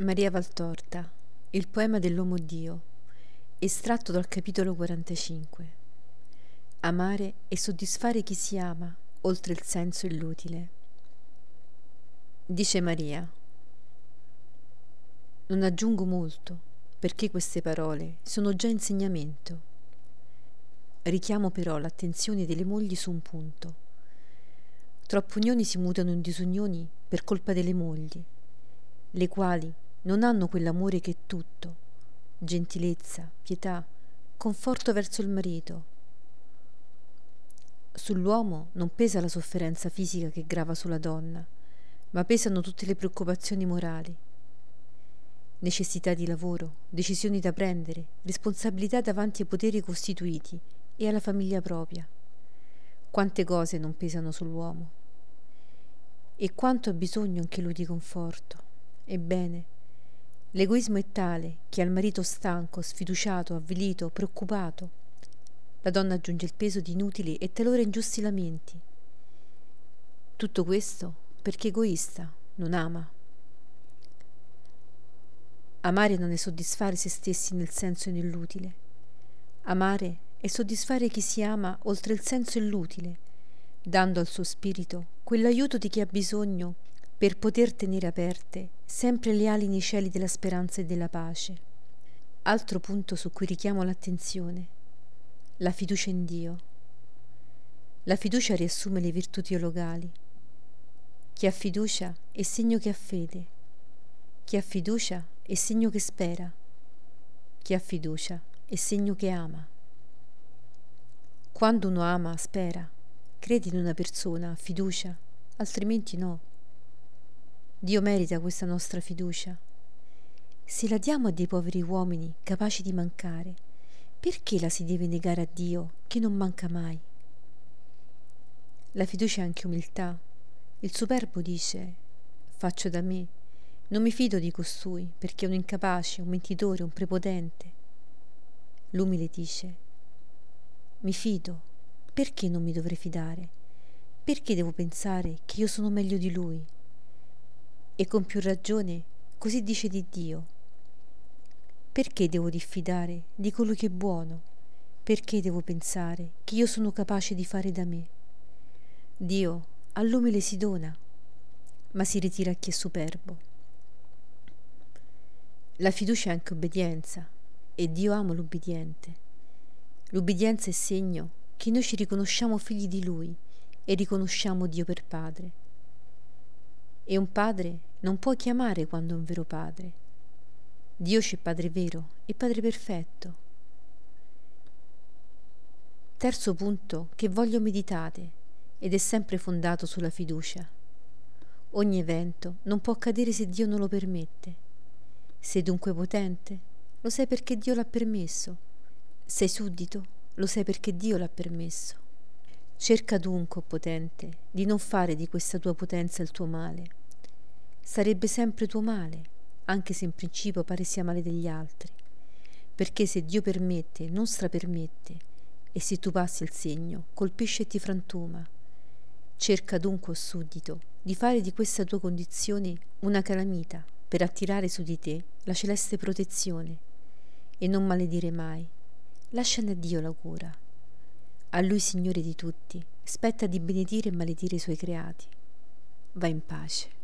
Maria Valtorta, il poema dell'uomo Dio, estratto dal capitolo 45. Amare e soddisfare chi si ama, oltre il senso e l'utile. Dice Maria, non aggiungo molto, perché queste parole sono già insegnamento. Richiamo però l'attenzione delle mogli su un punto. Troppe unioni si mutano in disunioni per colpa delle mogli, le quali non hanno quell'amore che è tutto, gentilezza, pietà, conforto verso il marito. Sull'uomo non pesa la sofferenza fisica che grava sulla donna, ma pesano tutte le preoccupazioni morali. Necessità di lavoro, decisioni da prendere, responsabilità davanti ai poteri costituiti e alla famiglia propria. Quante cose non pesano sull'uomo. E quanto ha bisogno anche lui di conforto. Ebbene, L'egoismo è tale che al marito stanco, sfiduciato, avvilito, preoccupato, la donna aggiunge il peso di inutili e talora ingiusti lamenti. Tutto questo perché egoista, non ama. Amare non è soddisfare se stessi nel senso e nell'utile. Amare è soddisfare chi si ama oltre il senso e l'utile, dando al suo spirito quell'aiuto di chi ha bisogno per poter tenere aperte sempre le ali nei cieli della speranza e della pace. Altro punto su cui richiamo l'attenzione, la fiducia in Dio. La fiducia riassume le virtù teologali. Chi ha fiducia è segno che ha fede. Chi ha fiducia è segno che spera. Chi ha fiducia è segno che ama. Quando uno ama, spera, crede in una persona, ha fiducia, altrimenti no. Dio merita questa nostra fiducia. Se la diamo a dei poveri uomini capaci di mancare, perché la si deve negare a Dio che non manca mai? La fiducia è anche umiltà. Il superbo dice faccio da me, non mi fido di costui perché è un incapace, un mentitore, un prepotente. L'umile dice mi fido, perché non mi dovrei fidare? Perché devo pensare che io sono meglio di lui? E con più ragione così dice di Dio. Perché devo diffidare di colui che è buono? Perché devo pensare che io sono capace di fare da me? Dio all'umile si dona, ma si ritira a chi è superbo. La fiducia è anche obbedienza e Dio ama l'ubbidiente. L'ubbidienza è segno che noi ci riconosciamo figli di Lui e riconosciamo Dio per Padre. E un padre non può chiamare quando un vero padre. Dio c'è padre vero e padre perfetto. Terzo punto che voglio meditate ed è sempre fondato sulla fiducia. Ogni evento non può accadere se Dio non lo permette. Sei dunque potente? Lo sai perché Dio l'ha permesso. Sei suddito? Lo sai perché Dio l'ha permesso. Cerca dunque, potente, di non fare di questa tua potenza il tuo male sarebbe sempre tuo male, anche se in principio pare sia male degli altri. Perché se Dio permette, non strapermette, e se tu passi il segno, colpisce e ti frantuma. Cerca dunque, o suddito, di fare di questa tua condizione una calamita per attirare su di te la celeste protezione e non maledire mai. Lasciane a Dio la cura. A Lui, Signore di tutti, spetta di benedire e maledire i Suoi creati. Va in pace.